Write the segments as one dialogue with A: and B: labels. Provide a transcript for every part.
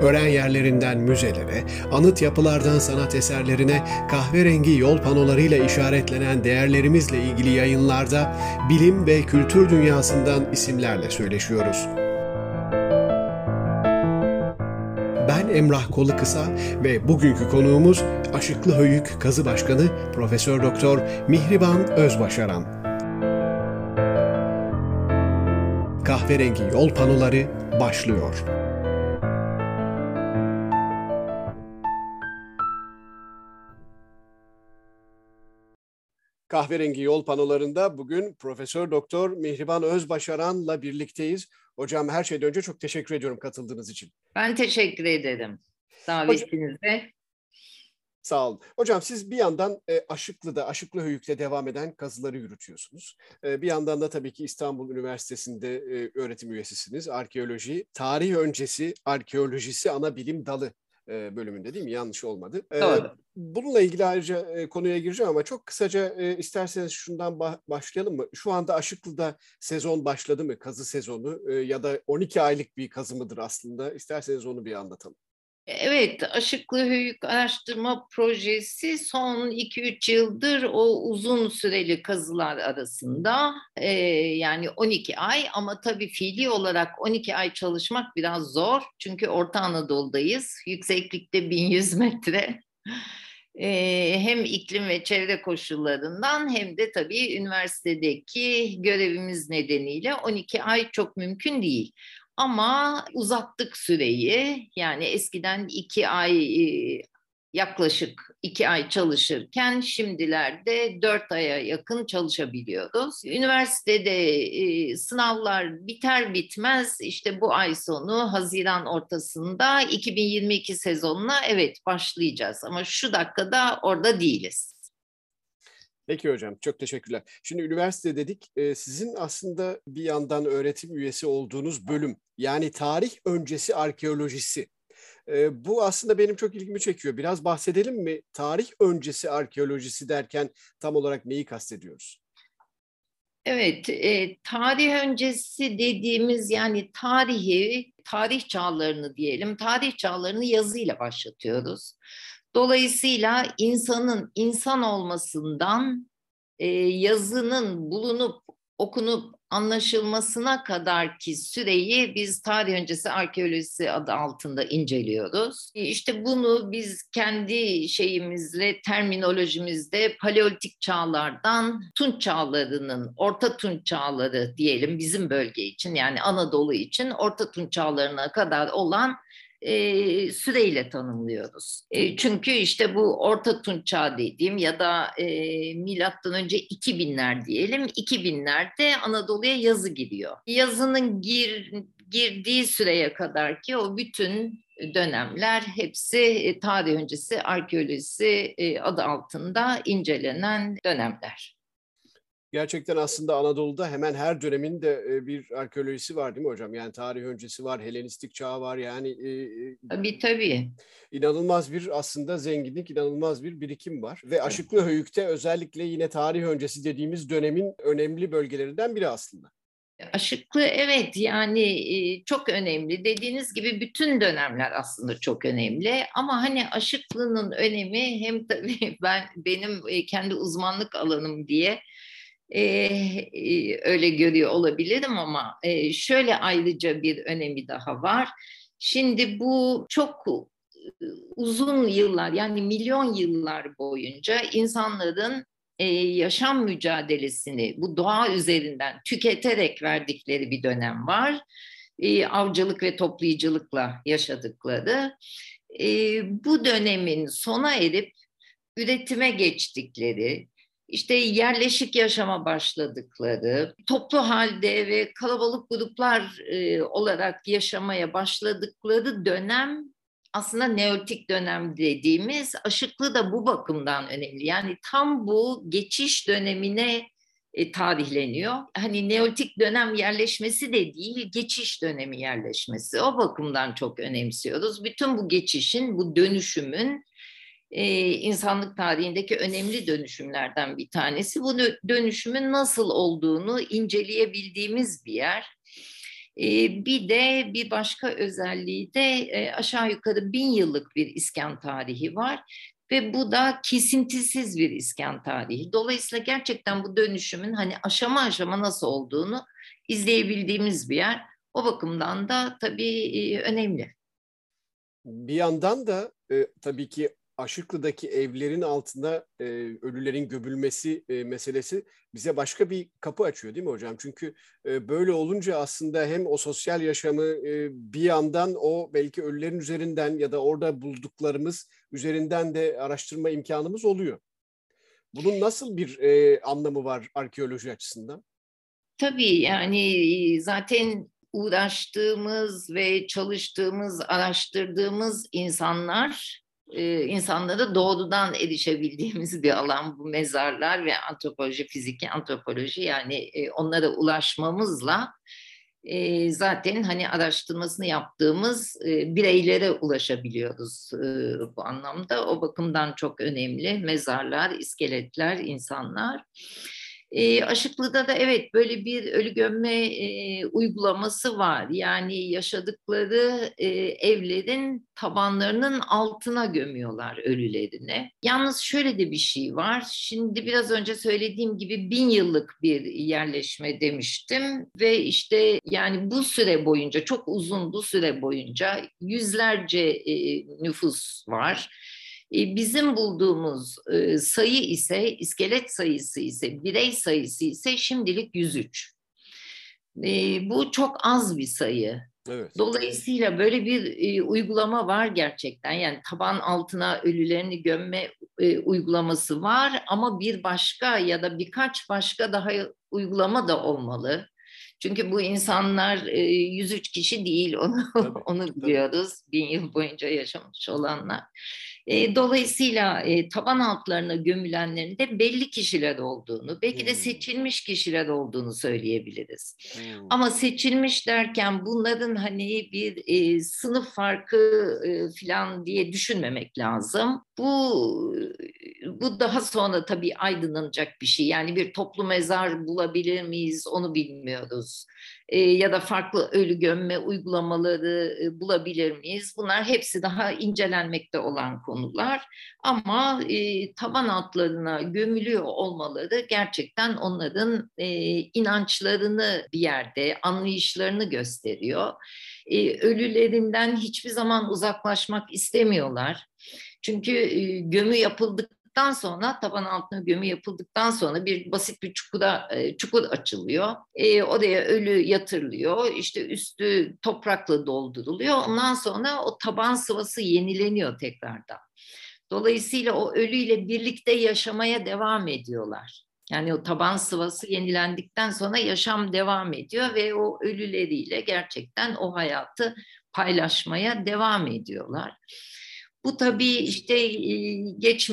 A: Öğren yerlerinden müzelere, anıt yapılardan sanat eserlerine kahverengi yol panolarıyla işaretlenen değerlerimizle ilgili yayınlarda bilim ve kültür dünyasından isimlerle söyleşiyoruz. Ben Emrah Kolu Kısa ve bugünkü konuğumuz Aşıklı Höyük Kazı Başkanı Profesör Doktor Mihriban Özbaşaran. Kahverengi yol panoları başlıyor. Kahverengi yol panolarında bugün Profesör Doktor Mihriban Özbaşaran'la birlikteyiz. Hocam her şeyden önce çok teşekkür ediyorum katıldığınız için.
B: Ben teşekkür ederim davetinize.
A: Sağ olun. Hocam siz bir yandan e, Aşıklı'da, Aşıklı Höyük'te devam eden kazıları yürütüyorsunuz. E, bir yandan da tabii ki İstanbul Üniversitesi'nde e, öğretim üyesisiniz. Arkeoloji, tarih öncesi arkeolojisi ana bilim dalı e, bölümünde değil mi? Yanlış olmadı. E,
B: Doğru.
A: Bununla ilgili ayrıca e, konuya gireceğim ama çok kısaca e, isterseniz şundan bah- başlayalım mı? Şu anda Aşıklı'da sezon başladı mı? Kazı sezonu e, ya da 12 aylık bir kazı mıdır aslında? İsterseniz onu bir anlatalım.
B: Evet, Aşıklı Höyük Araştırma Projesi son 2-3 yıldır o uzun süreli kazılar arasında e, yani 12 ay ama tabii fiili olarak 12 ay çalışmak biraz zor. Çünkü Orta Anadolu'dayız, yükseklikte 1100 metre. E, hem iklim ve çevre koşullarından hem de tabii üniversitedeki görevimiz nedeniyle 12 ay çok mümkün değil. Ama uzattık süreyi. Yani eskiden iki ay e, yaklaşık iki ay çalışırken şimdilerde dört aya yakın çalışabiliyoruz. Üniversitede e, sınavlar biter bitmez işte bu ay sonu Haziran ortasında 2022 sezonuna evet başlayacağız. Ama şu dakikada orada değiliz.
A: Peki hocam, çok teşekkürler. Şimdi üniversite dedik, e, sizin aslında bir yandan öğretim üyesi olduğunuz bölüm, yani tarih öncesi arkeolojisi. E, bu aslında benim çok ilgimi çekiyor. Biraz bahsedelim mi? Tarih öncesi arkeolojisi derken tam olarak neyi kastediyoruz?
B: Evet, e, tarih öncesi dediğimiz yani tarihi, tarih çağlarını diyelim, tarih çağlarını yazıyla başlatıyoruz. Dolayısıyla insanın insan olmasından e, yazının bulunup okunup anlaşılmasına kadar ki süreyi biz tarih öncesi arkeolojisi adı altında inceliyoruz. İşte bunu biz kendi şeyimizle, terminolojimizde paleolitik çağlardan Tunç çağlarının, Orta Tunç çağları diyelim bizim bölge için yani Anadolu için Orta Tunç çağlarına kadar olan e, süreyle tanımlıyoruz. E, çünkü işte bu Orta Tunç Çağı dediğim ya da e, milattan önce 2000'ler diyelim 2000'lerde Anadolu'ya yazı giriyor. Yazının gir, girdiği süreye kadar ki o bütün dönemler hepsi e, tarih öncesi arkeolojisi e, adı altında incelenen dönemler.
A: Gerçekten aslında Anadolu'da hemen her dönemin de e, bir arkeolojisi var değil mi hocam? Yani tarih öncesi var, Helenistik çağı var yani. E,
B: tabii tabii.
A: İnanılmaz bir aslında zenginlik, inanılmaz bir birikim var. Ve Aşıklı Höyük'te özellikle yine tarih öncesi dediğimiz dönemin önemli bölgelerinden biri aslında.
B: Aşıklı evet yani çok önemli. Dediğiniz gibi bütün dönemler aslında çok önemli. Ama hani aşıklının önemi hem tabii ben benim kendi uzmanlık alanım diye e, öyle görüyor olabilirim ama e, şöyle ayrıca bir önemi daha var. Şimdi bu çok uzun yıllar yani milyon yıllar boyunca insanların e, yaşam mücadelesini bu doğa üzerinden tüketerek verdikleri bir dönem var. E, avcılık ve toplayıcılıkla yaşadıkları. E, bu dönemin sona erip üretime geçtikleri, işte yerleşik yaşama başladıkları, toplu halde ve kalabalık gruplar e, olarak yaşamaya başladıkları dönem aslında neolitik dönem dediğimiz aşıklı da bu bakımdan önemli. Yani tam bu geçiş dönemine e, tarihleniyor. Hani Neolitik dönem yerleşmesi de değil, geçiş dönemi yerleşmesi. O bakımdan çok önemsiyoruz. Bütün bu geçişin, bu dönüşümün e, insanlık tarihindeki önemli dönüşümlerden bir tanesi. Bu dönüşümün nasıl olduğunu inceleyebildiğimiz bir yer. E, bir de bir başka özelliği de e, aşağı yukarı bin yıllık bir iskan tarihi var ve bu da kesintisiz bir iskan tarihi. Dolayısıyla gerçekten bu dönüşümün hani aşama aşama nasıl olduğunu izleyebildiğimiz bir yer. O bakımdan da tabii önemli.
A: Bir yandan da e, tabii ki Aşıklı'daki evlerin altında e, ölülerin gömülmesi e, meselesi bize başka bir kapı açıyor değil mi hocam? Çünkü e, böyle olunca aslında hem o sosyal yaşamı e, bir yandan o belki ölülerin üzerinden ya da orada bulduklarımız üzerinden de araştırma imkanımız oluyor. Bunun nasıl bir e, anlamı var arkeoloji açısından?
B: Tabii yani zaten uğraştığımız ve çalıştığımız, araştırdığımız insanlar e, insanlara doğrudan erişebildiğimiz bir alan bu mezarlar ve antropoloji, fiziki antropoloji yani onlara ulaşmamızla zaten hani araştırmasını yaptığımız bireylere ulaşabiliyoruz bu anlamda. O bakımdan çok önemli mezarlar, iskeletler, insanlar. E, Aşıklı'da da evet böyle bir ölü gömme e, uygulaması var. Yani yaşadıkları e, evlerin tabanlarının altına gömüyorlar ölülerini. Yalnız şöyle de bir şey var. Şimdi biraz önce söylediğim gibi bin yıllık bir yerleşme demiştim ve işte yani bu süre boyunca çok uzun bu süre boyunca yüzlerce e, nüfus var e, bizim bulduğumuz e, sayı ise, iskelet sayısı ise, birey sayısı ise şimdilik 103. E, bu çok az bir sayı. Evet. Dolayısıyla böyle bir uygulama var gerçekten. Yani taban altına ölülerini gömme uygulaması var ama bir başka ya da birkaç başka daha uygulama da olmalı. Çünkü bu insanlar 103 kişi değil onu tabii, onu biliyoruz. Bin yıl boyunca yaşamış olanlar. E, dolayısıyla e, taban altlarına gömülenlerin de belli kişiler olduğunu, belki de hmm. seçilmiş kişiler olduğunu söyleyebiliriz. Hmm. Ama seçilmiş derken bunların hani bir e, sınıf farkı e, falan diye düşünmemek lazım. Bu bu daha sonra tabii aydınlanacak bir şey. Yani bir toplu mezar bulabilir miyiz onu bilmiyoruz. E, ya da farklı ölü gömme uygulamaları e, bulabilir miyiz? Bunlar hepsi daha incelenmekte olan konular. Ama e, taban altlarına gömülüyor olmaları gerçekten onların e, inançlarını bir yerde, anlayışlarını gösteriyor. E, ölülerinden hiçbir zaman uzaklaşmak istemiyorlar. Çünkü e, gömü yapıldık yapıldıktan sonra taban altına gömü yapıldıktan sonra bir basit bir çukura e, çukur açılıyor. E, oraya ölü yatırılıyor. İşte üstü toprakla dolduruluyor. Ondan sonra o taban sıvası yenileniyor tekrardan. Dolayısıyla o ölüyle birlikte yaşamaya devam ediyorlar. Yani o taban sıvası yenilendikten sonra yaşam devam ediyor ve o ölüleriyle gerçekten o hayatı paylaşmaya devam ediyorlar. Bu tabii işte geç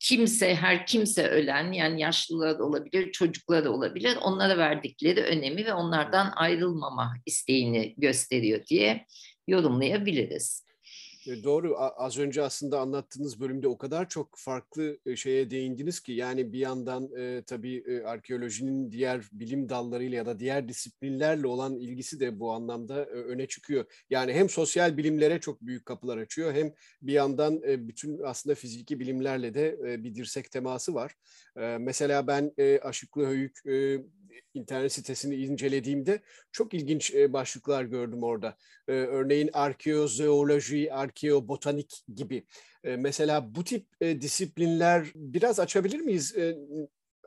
B: kimse, her kimse ölen yani yaşlılar da olabilir, çocuklar da olabilir. Onlara verdikleri önemi ve onlardan ayrılmama isteğini gösteriyor diye yorumlayabiliriz.
A: E, doğru. Az önce aslında anlattığınız bölümde o kadar çok farklı e, şeye değindiniz ki yani bir yandan e, tabii e, arkeolojinin diğer bilim dallarıyla ya da diğer disiplinlerle olan ilgisi de bu anlamda e, öne çıkıyor. Yani hem sosyal bilimlere çok büyük kapılar açıyor hem bir yandan e, bütün aslında fiziki bilimlerle de e, bir dirsek teması var. E, mesela ben e, Aşıklı Höyük e, internet sitesini incelediğimde çok ilginç e, başlıklar gördüm orada. E, örneğin arkeozooloji, arkeobotanik gibi. E, mesela bu tip disiplinler biraz açabilir miyiz?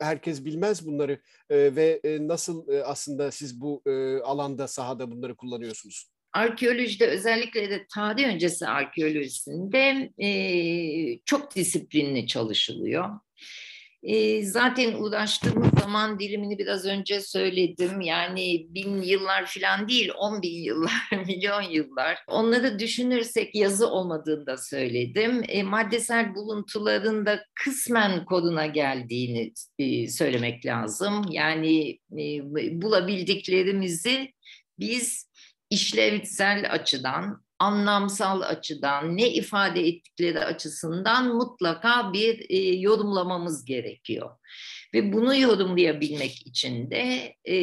A: herkes bilmez bunları ve nasıl aslında siz bu alanda sahada bunları kullanıyorsunuz?
B: Arkeolojide özellikle de tarih öncesi arkeolojisinde çok disiplinli çalışılıyor. E, zaten uğraştığımız zaman dilimini biraz önce söyledim. Yani bin yıllar falan değil, on bin yıllar, milyon yıllar. Onları düşünürsek yazı olmadığını da söyledim. E, maddesel buluntuların da kısmen koduna geldiğini e, söylemek lazım. Yani e, bulabildiklerimizi biz işlevsel açıdan anlamsal açıdan ne ifade ettikleri açısından mutlaka bir e, yorumlamamız gerekiyor. Ve bunu yorumlayabilmek için de e,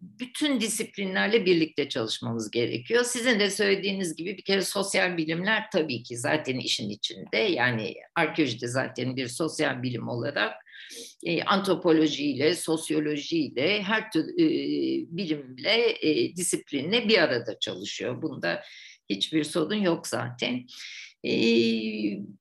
B: bütün disiplinlerle birlikte çalışmamız gerekiyor. Sizin de söylediğiniz gibi bir kere sosyal bilimler tabii ki zaten işin içinde. Yani arkeoloji de zaten bir sosyal bilim olarak e, antropolojiyle, sosyolojiyle, her tür e, bilimle, e, disiplinle bir arada çalışıyor. Bunda hiçbir sorun yok zaten e,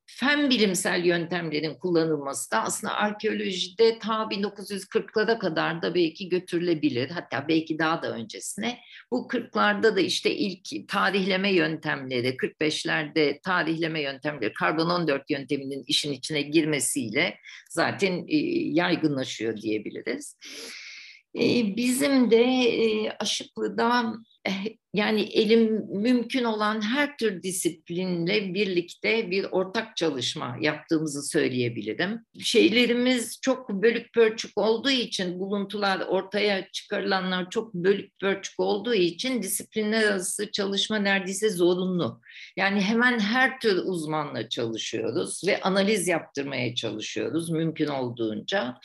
B: fen bilimsel yöntemlerin kullanılması da aslında arkeolojide ta 1940'lara kadar da belki götürülebilir. Hatta belki daha da öncesine. Bu 40'larda da işte ilk tarihleme yöntemleri, 45'lerde tarihleme yöntemleri, karbon 14 yönteminin işin içine girmesiyle zaten e, yaygınlaşıyor diyebiliriz. Bizim de Aşıklı'da Eh, yani elim mümkün olan her tür disiplinle birlikte bir ortak çalışma yaptığımızı söyleyebilirim. Şeylerimiz çok bölük pörçük olduğu için, buluntular ortaya çıkarılanlar çok bölük pörçük olduğu için disiplinler arası çalışma neredeyse zorunlu. Yani hemen her tür uzmanla çalışıyoruz ve analiz yaptırmaya çalışıyoruz mümkün olduğunca.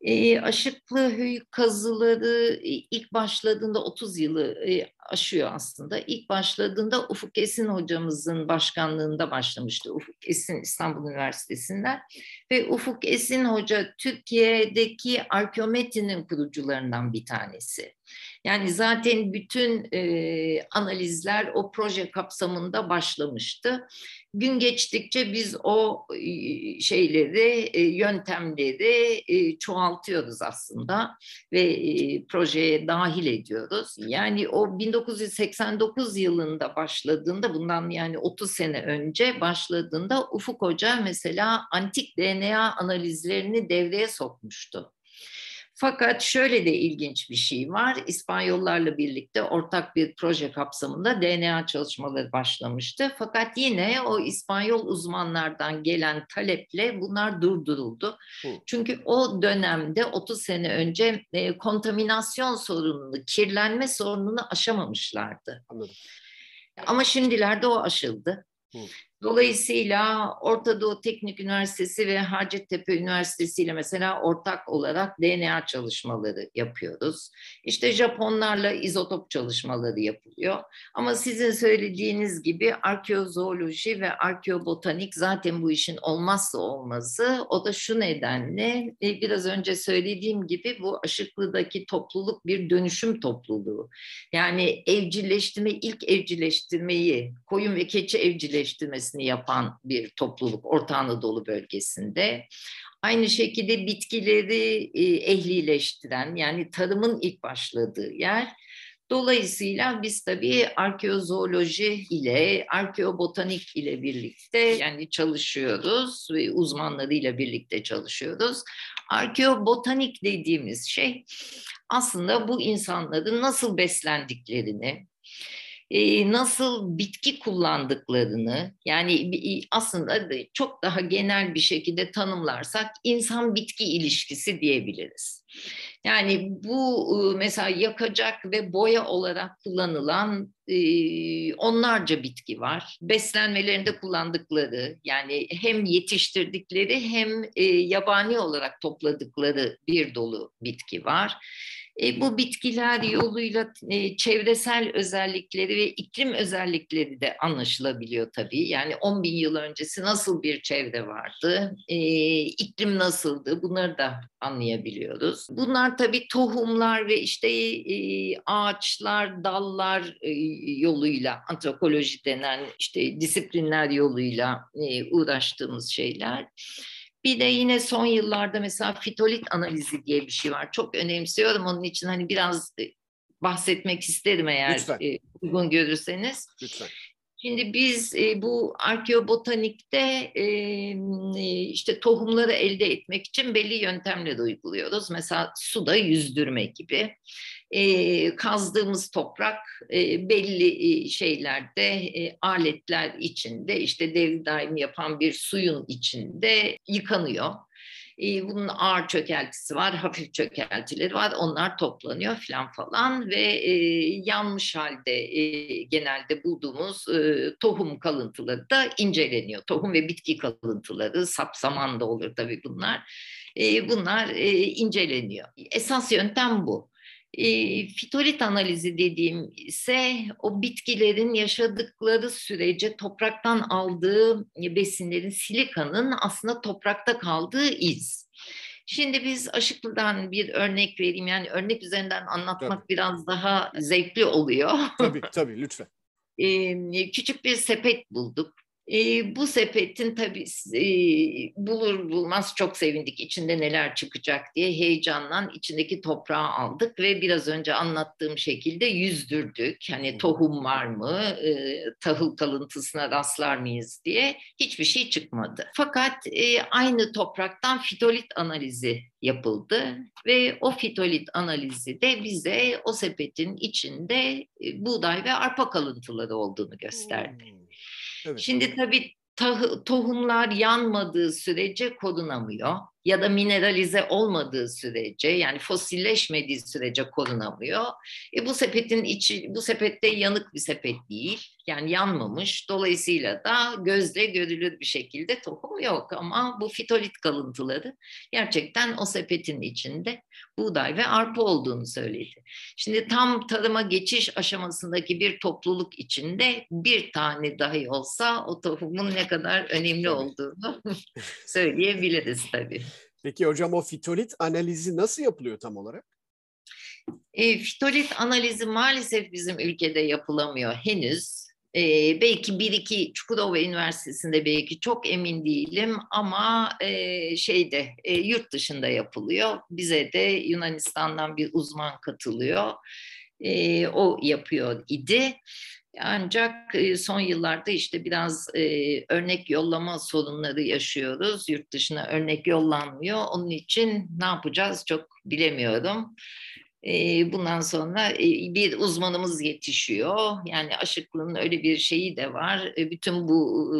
B: E, Aşıklı Hüy kazıları ilk başladığında 30 yılı e, aşıyor aslında. İlk başladığında Ufuk Esin hocamızın başkanlığında başlamıştı. Ufuk Esin İstanbul Üniversitesi'nden. Ve Ufuk Esin hoca Türkiye'deki arkeometrinin kurucularından bir tanesi. Yani zaten bütün e, analizler o proje kapsamında başlamıştı. Gün geçtikçe biz o e, şeyleri, e, yöntemleri e, çoğaltıyoruz aslında ve e, projeye dahil ediyoruz. Yani o 1989 yılında başladığında, bundan yani 30 sene önce başladığında Ufuk Hoca mesela antik DNA analizlerini devreye sokmuştu. Fakat şöyle de ilginç bir şey var. İspanyollarla birlikte ortak bir proje kapsamında DNA çalışmaları başlamıştı. Fakat yine o İspanyol uzmanlardan gelen taleple bunlar durduruldu. Hı. Çünkü o dönemde 30 sene önce e, kontaminasyon sorununu, kirlenme sorununu aşamamışlardı. Anladım. Ama şimdilerde o aşıldı. Hı. Dolayısıyla Orta Doğu Teknik Üniversitesi ve Hacettepe Üniversitesi ile mesela ortak olarak DNA çalışmaları yapıyoruz. İşte Japonlarla izotop çalışmaları yapılıyor. Ama sizin söylediğiniz gibi arkeozooloji ve arkeobotanik zaten bu işin olmazsa olmazı. O da şu nedenle e, biraz önce söylediğim gibi bu Aşıklı'daki topluluk bir dönüşüm topluluğu. Yani evcilleştirme, ilk evcilleştirmeyi, koyun ve keçi evcilleştirmesi üretimini yapan bir topluluk Orta Anadolu bölgesinde. Aynı şekilde bitkileri e, ehlileştiren yani tarımın ilk başladığı yer. Dolayısıyla biz tabii arkeozooloji ile, arkeobotanik ile birlikte yani çalışıyoruz ve uzmanlarıyla birlikte çalışıyoruz. Arkeobotanik dediğimiz şey aslında bu insanların nasıl beslendiklerini, e, nasıl bitki kullandıklarını yani aslında çok daha genel bir şekilde tanımlarsak insan bitki ilişkisi diyebiliriz. Yani bu mesela yakacak ve boya olarak kullanılan onlarca bitki var. Beslenmelerinde kullandıkları yani hem yetiştirdikleri hem yabani olarak topladıkları bir dolu bitki var. E, bu bitkiler yoluyla e, çevresel özellikleri ve iklim özellikleri de anlaşılabiliyor tabii. Yani 10 bin yıl öncesi nasıl bir çevre vardı, e, iklim nasıldı bunları da anlayabiliyoruz. Bunlar tabii tohumlar ve işte ağaçlar, dallar yoluyla, antropoloji denen işte disiplinler yoluyla uğraştığımız şeyler. Bir de yine son yıllarda mesela fitolit analizi diye bir şey var. Çok önemsiyorum onun için hani biraz e, bahsetmek isterim eğer Lütfen. E, uygun görürseniz. Lütfen. Şimdi biz e, bu arkeobotanikte e, işte tohumları elde etmek için belli yöntemler uyguluyoruz. Mesela suda yüzdürme gibi. E, kazdığımız toprak e, belli e, şeylerde e, aletler içinde işte devri daim yapan bir suyun içinde yıkanıyor e, bunun ağır çökeltisi var, hafif çökeltileri var. Onlar toplanıyor falan falan ve e, yanmış halde e, genelde bulduğumuz e, tohum kalıntıları da inceleniyor. Tohum ve bitki kalıntıları, sapsaman da olur tabii bunlar. E, bunlar e, inceleniyor. Esas yöntem bu. E, fitolit analizi dediğim ise o bitkilerin yaşadıkları sürece topraktan aldığı besinlerin silikanın aslında toprakta kaldığı iz. Şimdi biz Aşıklı'dan bir örnek vereyim. Yani örnek üzerinden anlatmak tabii. biraz daha zevkli oluyor.
A: Tabii tabii lütfen.
B: Ee, küçük bir sepet bulduk. E, bu sepetin tabii e, bulur bulmaz çok sevindik içinde neler çıkacak diye heyecanla içindeki toprağı aldık ve biraz önce anlattığım şekilde yüzdürdük. Hani tohum var mı, e, tahıl kalıntısına rastlar mıyız diye hiçbir şey çıkmadı. Fakat e, aynı topraktan fitolit analizi yapıldı ve o fitolit analizi de bize o sepetin içinde e, buğday ve arpa kalıntıları olduğunu gösterdi. Hmm. Evet. Şimdi tabii tohumlar yanmadığı sürece korunamıyor ya da mineralize olmadığı sürece yani fosilleşmediği sürece korunamıyor. E bu sepetin içi bu sepette yanık bir sepet değil. Yani yanmamış. Dolayısıyla da gözle görülür bir şekilde tohum yok ama bu fitolit kalıntıları gerçekten o sepetin içinde buğday ve arpa olduğunu söyledi. Şimdi tam tarıma geçiş aşamasındaki bir topluluk içinde bir tane dahi olsa o tohumun ne kadar önemli olduğunu söyleyebiliriz tabii.
A: Peki hocam o fitolit analizi nasıl yapılıyor tam olarak?
B: E, fitolit analizi maalesef bizim ülkede yapılamıyor henüz. E, belki bir iki Çukurova Üniversitesi'nde belki çok emin değilim ama e, şeyde e, yurt dışında yapılıyor. Bize de Yunanistan'dan bir uzman katılıyor. E, o yapıyor idi. Ancak e, son yıllarda işte biraz e, örnek yollama sorunları yaşıyoruz. Yurt dışına örnek yollanmıyor. Onun için ne yapacağız çok bilemiyorum. E, bundan sonra bir uzmanımız yetişiyor. Yani aşıklığın öyle bir şeyi de var. Bütün bu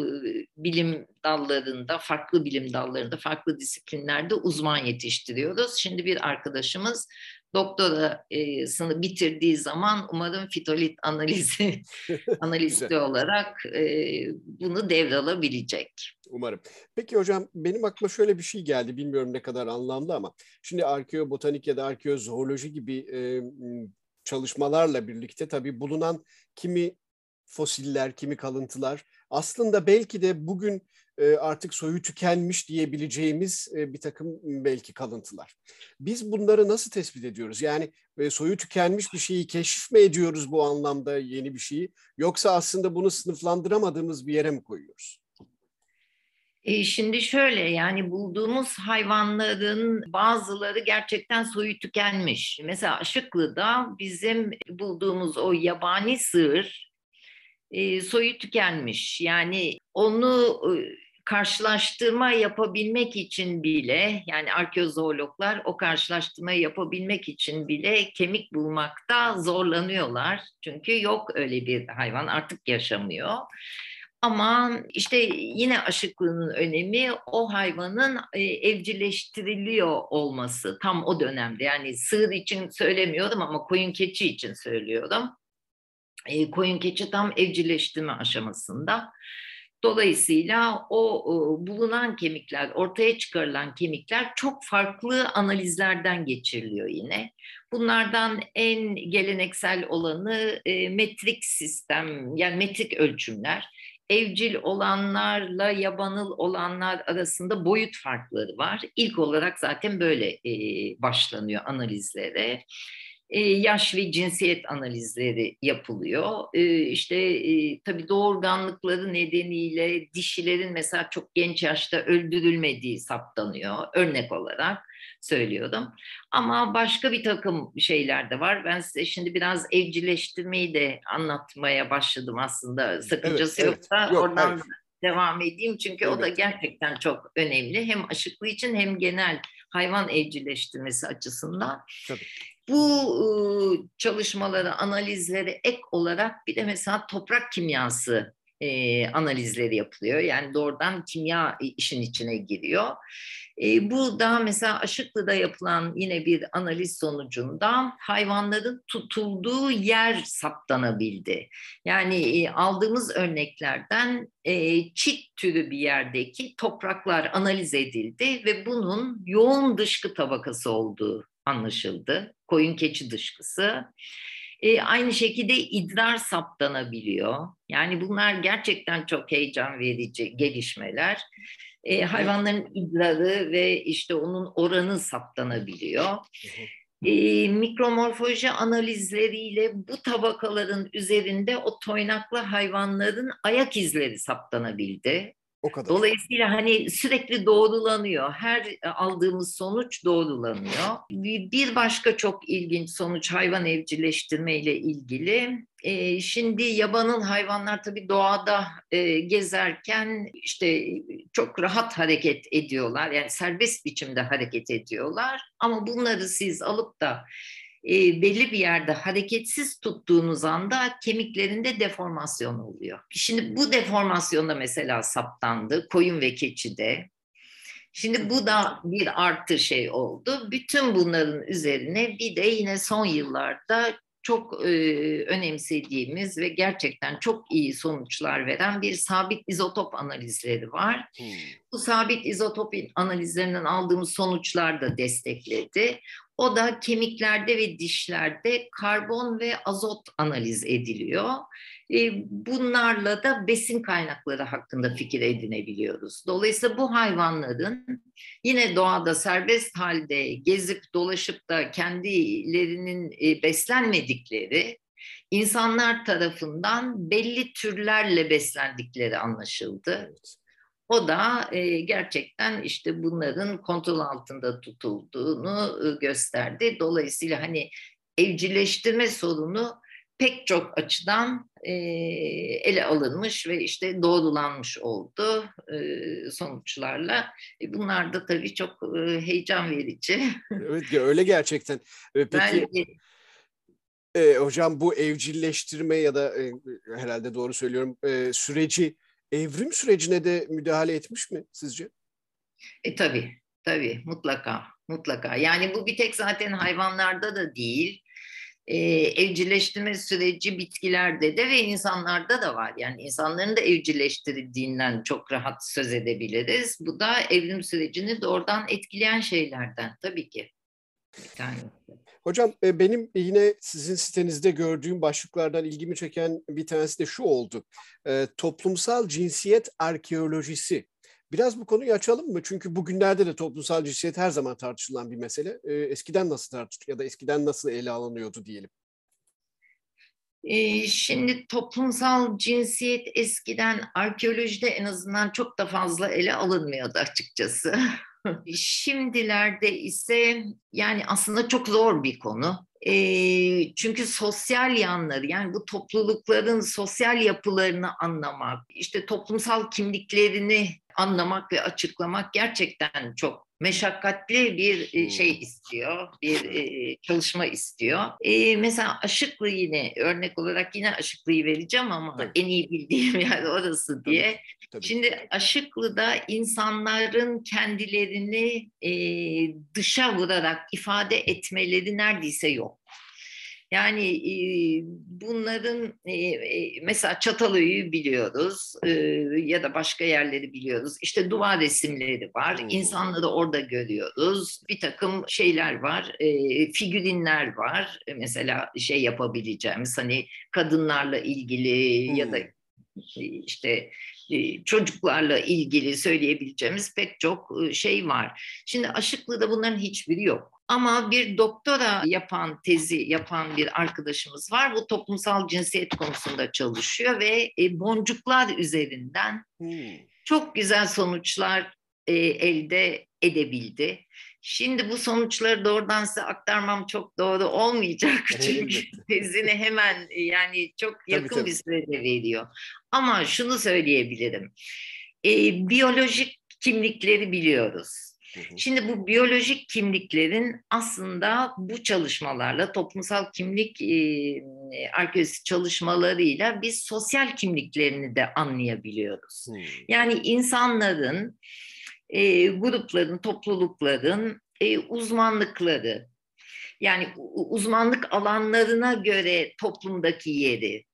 B: bilim dallarında, farklı bilim dallarında, farklı disiplinlerde uzman yetiştiriyoruz. Şimdi bir arkadaşımız doktorasını bitirdiği zaman umarım fitolit analizi analisti olarak e, bunu devralabilecek.
A: Umarım. Peki hocam benim aklıma şöyle bir şey geldi. Bilmiyorum ne kadar anlamlı ama şimdi arkeobotanik ya da arkeozooloji gibi e, çalışmalarla birlikte tabii bulunan kimi fosiller, kimi kalıntılar aslında belki de bugün artık soyu tükenmiş diyebileceğimiz e, bir takım belki kalıntılar. Biz bunları nasıl tespit ediyoruz? Yani e, soyu tükenmiş bir şeyi keşif mi ediyoruz bu anlamda yeni bir şeyi? Yoksa aslında bunu sınıflandıramadığımız bir yere mi koyuyoruz?
B: E şimdi şöyle yani bulduğumuz hayvanların bazıları gerçekten soyu tükenmiş. Mesela Aşıklı'da bizim bulduğumuz o yabani sığır e, soyu tükenmiş. Yani onu karşılaştırma yapabilmek için bile yani arkeozoologlar o karşılaştırma yapabilmek için bile kemik bulmakta zorlanıyorlar. Çünkü yok öyle bir hayvan artık yaşamıyor. Ama işte yine aşıklığının önemi o hayvanın e, evcilleştiriliyor olması tam o dönemde. Yani sığır için söylemiyorum ama koyun keçi için söylüyorum. E, koyun keçi tam evcilleştirme aşamasında. Dolayısıyla o, bulunan kemikler, ortaya çıkarılan kemikler çok farklı analizlerden geçiriliyor yine. Bunlardan en geleneksel olanı e, metrik sistem, yani metrik ölçümler. Evcil olanlarla yabanıl olanlar arasında boyut farkları var. İlk olarak zaten böyle e, başlanıyor analizlere. E, yaş ve cinsiyet analizleri yapılıyor. E, işte e, tabii doğurganlıkları nedeniyle dişilerin mesela çok genç yaşta öldürülmediği saptanıyor örnek olarak söylüyordum. Ama başka bir takım şeyler de var. Ben size şimdi biraz evcilleştirmeyi de anlatmaya başladım aslında. Sakıncası evet, yoksa evet. Yok, oradan hayır. devam edeyim. Çünkü evet. o da gerçekten çok önemli. Hem aşıklı için hem genel hayvan evcilleştirmesi açısından. Tabii. Bu çalışmaları, analizleri ek olarak bir de mesela toprak kimyası e, analizleri yapılıyor. Yani doğrudan kimya işin içine giriyor. E, bu da mesela Aşıklı'da yapılan yine bir analiz sonucunda hayvanların tutulduğu yer saptanabildi. Yani e, aldığımız örneklerden e, çit türü bir yerdeki topraklar analiz edildi ve bunun yoğun dışkı tabakası olduğu anlaşıldı. Koyun keçi dışkısı. E, aynı şekilde idrar saptanabiliyor. Yani bunlar gerçekten çok heyecan verici gelişmeler. E, hayvanların idrarı ve işte onun oranı saptanabiliyor. E, mikromorfoloji analizleriyle bu tabakaların üzerinde o toynaklı hayvanların ayak izleri saptanabildi. O kadar. Dolayısıyla hani sürekli doğrulanıyor. Her aldığımız sonuç doğrulanıyor. Bir başka çok ilginç sonuç hayvan evcilleştirme ile ilgili. E, şimdi yabanıl hayvanlar tabii doğada e, gezerken işte çok rahat hareket ediyorlar. Yani serbest biçimde hareket ediyorlar. Ama bunları siz alıp da e, belli bir yerde hareketsiz tuttuğunuz anda kemiklerinde deformasyon oluyor. Şimdi bu deformasyonda mesela saptandı koyun ve keçide. Şimdi bu da bir artı şey oldu. Bütün bunların üzerine bir de yine son yıllarda çok e, önemsediğimiz ve gerçekten çok iyi sonuçlar veren bir sabit izotop analizleri var. Hmm. Bu sabit izotop analizlerinden aldığımız sonuçlar da destekledi. O da kemiklerde ve dişlerde karbon ve azot analiz ediliyor. E, bunlarla da besin kaynakları hakkında fikir edinebiliyoruz. Dolayısıyla bu hayvanların yine doğada serbest halde gezip dolaşıp da kendilerinin e, beslenmedikleri, insanlar tarafından belli türlerle beslendikleri anlaşıldı. Evet. O da e, gerçekten işte bunların kontrol altında tutulduğunu e, gösterdi. Dolayısıyla hani evcilleştirme sorunu pek çok açıdan e, ele alınmış ve işte doğrulanmış oldu e, sonuçlarla. E, bunlar da tabii çok e, heyecan verici.
A: Evet öyle gerçekten. E, peki ben, e, hocam bu evcilleştirme ya da e, herhalde doğru söylüyorum e, süreci evrim sürecine de müdahale etmiş mi sizce?
B: E tabii, tabii mutlaka, mutlaka. Yani bu bir tek zaten hayvanlarda da değil. E, evcilleştirme süreci bitkilerde de ve insanlarda da var. Yani insanların da evcilleştirildiğinden çok rahat söz edebiliriz. Bu da evrim sürecini doğrudan etkileyen şeylerden tabii ki. Bir tanesi.
A: Hocam e, benim yine sizin sitenizde gördüğüm başlıklardan ilgimi çeken bir tanesi de şu oldu. E, toplumsal cinsiyet arkeolojisi. Biraz bu konuyu açalım mı? Çünkü bugünlerde de toplumsal cinsiyet her zaman tartışılan bir mesele. E, eskiden nasıl tartışılıyor ya da eskiden nasıl ele alınıyordu diyelim.
B: Şimdi toplumsal cinsiyet eskiden arkeolojide en azından çok da fazla ele alınmıyordu açıkçası. Şimdilerde ise yani aslında çok zor bir konu. E, çünkü sosyal yanları yani bu toplulukların sosyal yapılarını anlamak, işte toplumsal kimliklerini anlamak ve açıklamak gerçekten çok meşakkatli bir e, şey istiyor, bir e, çalışma istiyor. E, mesela Aşıklı yine örnek olarak yine Aşıklı'yı vereceğim ama Tabii. en iyi bildiğim yer orası diye. Tabii. Tabii. Şimdi Aşıklı'da insanların kendilerini e, dışa vurarak ifade etmeleri neredeyse yok. Yani e, bunların e, e, mesela Çatalhöyük'ü biliyoruz e, ya da başka yerleri biliyoruz. İşte duvar resimleri var. İnsanları orada görüyoruz. Bir takım şeyler var. E, figürinler var. E, mesela şey yapabileceğimiz hani kadınlarla ilgili ya da işte çocuklarla ilgili söyleyebileceğimiz pek çok e, şey var. Şimdi Aşıklı'da bunların hiçbiri yok. Ama bir doktora yapan, tezi yapan bir arkadaşımız var. Bu toplumsal cinsiyet konusunda çalışıyor ve e, boncuklar üzerinden hmm. çok güzel sonuçlar elde edebildi. Şimdi bu sonuçları doğrudan size aktarmam çok doğru olmayacak. Çünkü tezini hemen yani çok yakın tabii, tabii. bir sürede veriyor. Ama şunu söyleyebilirim. E, biyolojik kimlikleri biliyoruz. Şimdi bu biyolojik kimliklerin aslında bu çalışmalarla toplumsal kimlik e, arkeolojisi çalışmalarıyla biz sosyal kimliklerini de anlayabiliyoruz. Hmm. Yani insanların e, grupların, toplulukların e, uzmanlıkları, yani uzmanlık alanlarına göre toplumdaki yeri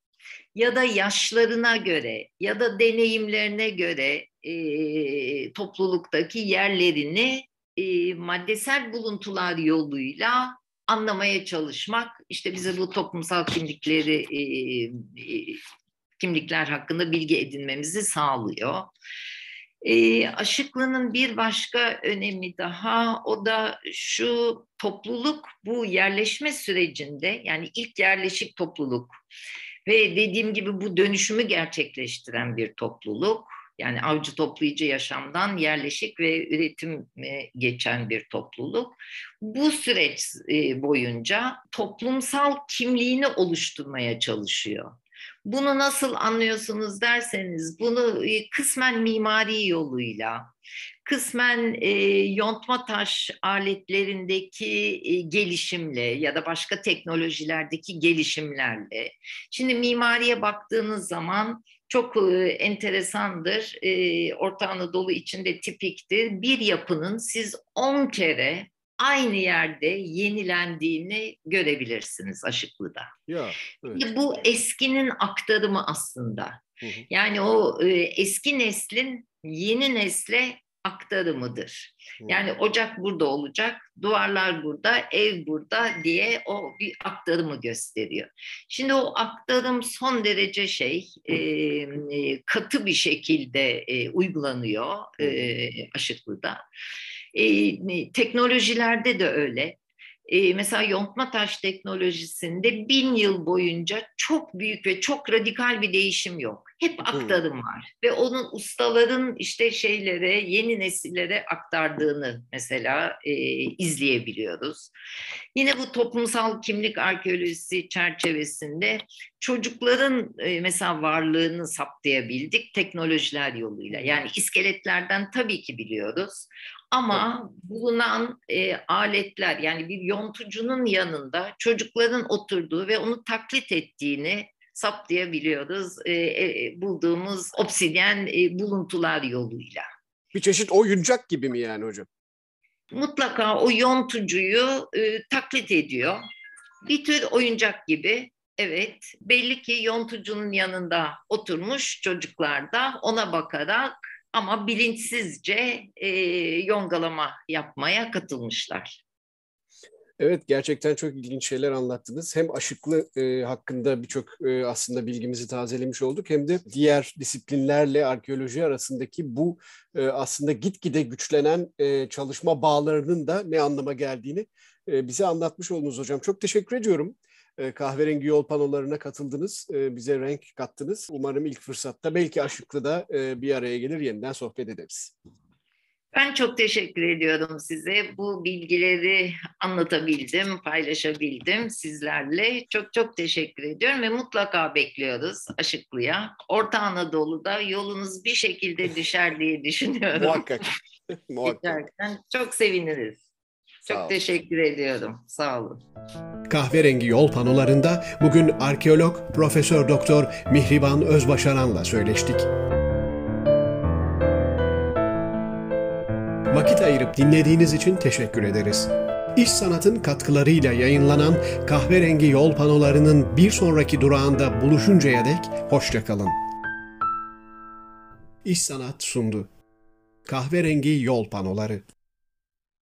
B: ya da yaşlarına göre ya da deneyimlerine göre e, topluluktaki yerlerini e, maddesel buluntular yoluyla anlamaya çalışmak işte bize bu toplumsal kimlikleri e, e, kimlikler hakkında bilgi edinmemizi sağlıyor. E, aşıklığının bir başka önemi daha o da şu topluluk bu yerleşme sürecinde yani ilk yerleşik topluluk ve dediğim gibi bu dönüşümü gerçekleştiren bir topluluk yani avcı toplayıcı yaşamdan yerleşik ve üretime geçen bir topluluk. Bu süreç boyunca toplumsal kimliğini oluşturmaya çalışıyor. Bunu nasıl anlıyorsunuz derseniz bunu e, kısmen mimari yoluyla, kısmen e, yontma taş aletlerindeki e, gelişimle ya da başka teknolojilerdeki gelişimlerle. Şimdi mimariye baktığınız zaman çok e, enteresandır. E, Orta Anadolu içinde tipiktir. Bir yapının siz 10 kere aynı yerde yenilendiğini görebilirsiniz Aşıklı'da. Ya, evet. Bu eskinin aktarımı aslında. Hı hı. Yani o e, eski neslin yeni nesle aktarımıdır. Hı. Yani ocak burada olacak, duvarlar burada, ev burada diye o bir aktarımı gösteriyor. Şimdi o aktarım son derece şey e, e, katı bir şekilde e, uygulanıyor e, Aşıklı'da. E, teknolojilerde de öyle. E, mesela yontma taş teknolojisinde bin yıl boyunca çok büyük ve çok radikal bir değişim yok. Hep aktarım var ve onun ustaların işte şeylere, yeni nesillere aktardığını mesela e, izleyebiliyoruz. Yine bu toplumsal kimlik arkeolojisi çerçevesinde çocukların e, mesela varlığını saptayabildik teknolojiler yoluyla. Yani iskeletlerden tabii ki biliyoruz ama bulunan e, aletler yani bir yontucunun yanında çocukların oturduğu ve onu taklit ettiğini saptayabiliyoruz e, e, bulduğumuz obsidyen e, buluntular yoluyla.
A: Bir çeşit oyuncak gibi mi yani hocam?
B: Mutlaka o yontucuyu e, taklit ediyor. Bir tür oyuncak gibi Evet, belli ki yontucunun yanında oturmuş çocuklar da ona bakarak ama bilinçsizce e, yongalama yapmaya katılmışlar.
A: Evet gerçekten çok ilginç şeyler anlattınız. Hem aşıklı e, hakkında birçok e, aslında bilgimizi tazelemiş olduk hem de diğer disiplinlerle arkeoloji arasındaki bu e, aslında gitgide güçlenen e, çalışma bağlarının da ne anlama geldiğini e, bize anlatmış oldunuz hocam. Çok teşekkür ediyorum. E, kahverengi yol panolarına katıldınız. E, bize renk kattınız. Umarım ilk fırsatta belki Aşıklı'da e, bir araya gelir yeniden sohbet ederiz.
B: Ben çok teşekkür ediyorum size. Bu bilgileri anlatabildim, paylaşabildim sizlerle. Çok çok teşekkür ediyorum ve mutlaka bekliyoruz Aşıklı'ya. Orta Anadolu'da yolunuz bir şekilde düşer diye düşünüyorum.
A: Muhakkak. Muhakkak.
B: çok seviniriz. Çok teşekkür ediyorum. Sağ olun.
C: Kahverengi yol panolarında bugün arkeolog Profesör Doktor Mihriban Özbaşaran'la söyleştik. Vakit ayırıp dinlediğiniz için teşekkür ederiz. İş Sanat'ın katkılarıyla yayınlanan Kahverengi Yol panolarının bir sonraki durağında buluşuncaya dek hoşçakalın. İş Sanat sundu. Kahverengi Yol panoları